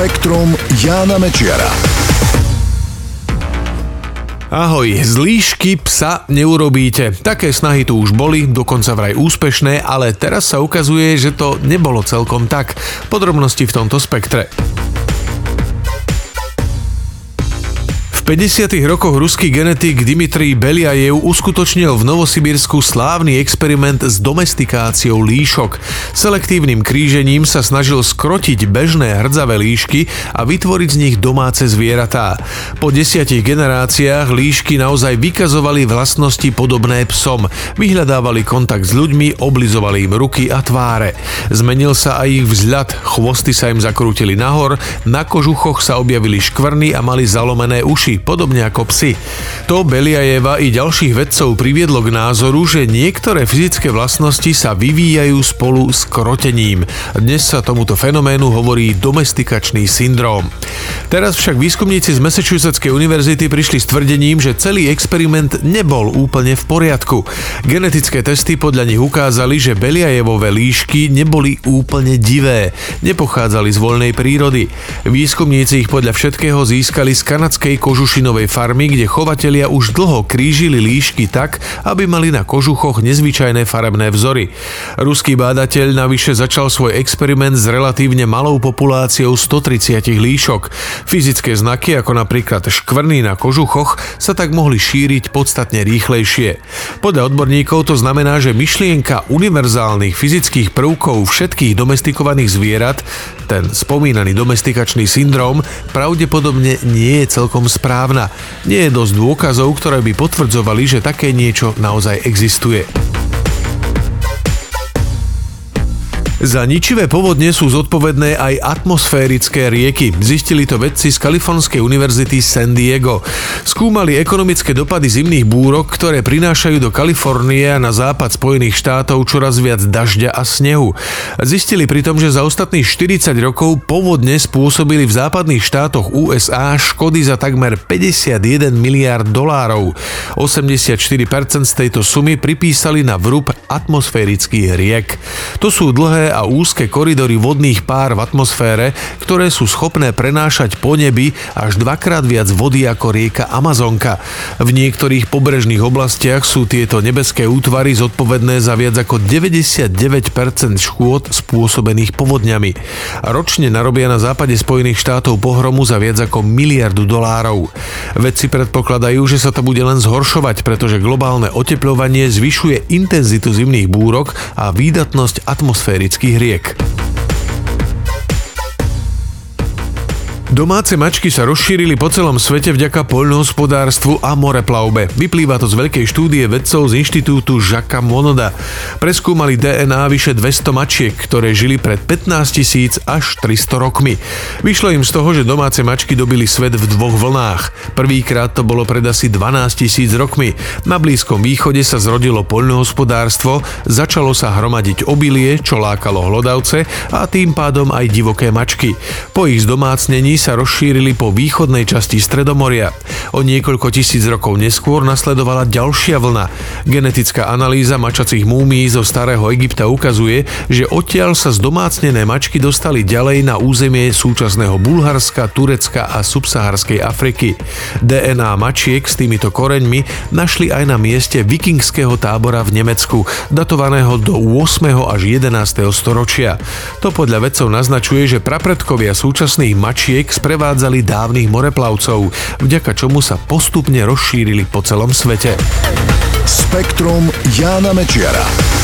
Spektrum Jána Mečiara. Ahoj, z líšky psa neurobíte. Také snahy tu už boli, dokonca vraj úspešné, ale teraz sa ukazuje, že to nebolo celkom tak. Podrobnosti v tomto spektre. 50. rokoch ruský genetik Dmitrij Beliajev uskutočnil v Novosibirsku slávny experiment s domestikáciou líšok. Selektívnym krížením sa snažil skrotiť bežné hrdzavé líšky a vytvoriť z nich domáce zvieratá. Po desiatich generáciách líšky naozaj vykazovali vlastnosti podobné psom. Vyhľadávali kontakt s ľuďmi, oblizovali im ruky a tváre. Zmenil sa aj ich vzhľad, chvosty sa im zakrútili nahor, na kožuchoch sa objavili škvrny a mali zalomené uši podobne ako psi. To Beliajeva i ďalších vedcov priviedlo k názoru, že niektoré fyzické vlastnosti sa vyvíjajú spolu s krotením. Dnes sa tomuto fenoménu hovorí domestikačný syndróm. Teraz však výskumníci z Massachusettskej univerzity prišli s tvrdením, že celý experiment nebol úplne v poriadku. Genetické testy podľa nich ukázali, že Beliajevové líšky neboli úplne divé, nepochádzali z voľnej prírody. Výskumníci ich podľa všetkého získali z kanadskej kožušinovej farmy, kde chovatelia už dlho krížili líšky tak, aby mali na kožuchoch nezvyčajné farebné vzory. Ruský bádateľ navyše začal svoj experiment s relatívne malou populáciou 130 líšok. Fyzické znaky, ako napríklad škvrny na kožuchoch, sa tak mohli šíriť podstatne rýchlejšie. Podľa odborníkov to znamená, že myšlienka univerzálnych fyzických prvkov všetkých domestikovaných zvierat, ten spomínaný domestikačný syndrom, pravdepodobne nie je celkom správna. Nie je dosť dôkazov, ktoré by potvrdzovali, že také niečo naozaj existuje. Za ničivé povodne sú zodpovedné aj atmosférické rieky. Zistili to vedci z Kalifornskej univerzity San Diego. Skúmali ekonomické dopady zimných búrok, ktoré prinášajú do Kalifornie a na západ Spojených štátov čoraz viac dažďa a snehu. Zistili pritom, že za ostatných 40 rokov povodne spôsobili v západných štátoch USA škody za takmer 51 miliard dolárov. 84% z tejto sumy pripísali na vrúb atmosférických riek. To sú dlhé a úzke koridory vodných pár v atmosfére, ktoré sú schopné prenášať po nebi až dvakrát viac vody ako rieka Amazonka. V niektorých pobrežných oblastiach sú tieto nebeské útvary zodpovedné za viac ako 99% škôd spôsobených povodňami. Ročne narobia na západe Spojených štátov pohromu za viac ako miliardu dolárov. Vedci predpokladajú, že sa to bude len zhoršovať, pretože globálne oteplovanie zvyšuje intenzitu zimných búrok a výdatnosť atmosférických Baltských riek. Domáce mačky sa rozšírili po celom svete vďaka poľnohospodárstvu a moreplavbe. Vyplýva to z veľkej štúdie vedcov z inštitútu Žaka Monoda. Preskúmali DNA vyše 200 mačiek, ktoré žili pred 15 tisíc až 300 rokmi. Vyšlo im z toho, že domáce mačky dobili svet v dvoch vlnách. Prvýkrát to bolo pred asi 12 tisíc rokmi. Na Blízkom východe sa zrodilo poľnohospodárstvo, začalo sa hromadiť obilie, čo lákalo hlodavce a tým pádom aj divoké mačky. Po ich zdomácnení sa rozšírili po východnej časti Stredomoria. O niekoľko tisíc rokov neskôr nasledovala ďalšia vlna. Genetická analýza mačacích múmií zo starého Egypta ukazuje, že odtiaľ sa zdomácnené mačky dostali ďalej na územie súčasného Bulharska, Turecka a subsaharskej Afriky. DNA mačiek s týmito koreňmi našli aj na mieste vikingského tábora v Nemecku, datovaného do 8. až 11. storočia. To podľa vedcov naznačuje, že prapredkovia súčasných mačiek sprevádzali dávnych moreplavcov, vďaka čomu sa postupne rozšírili po celom svete. Spektrum Jána Mečiara.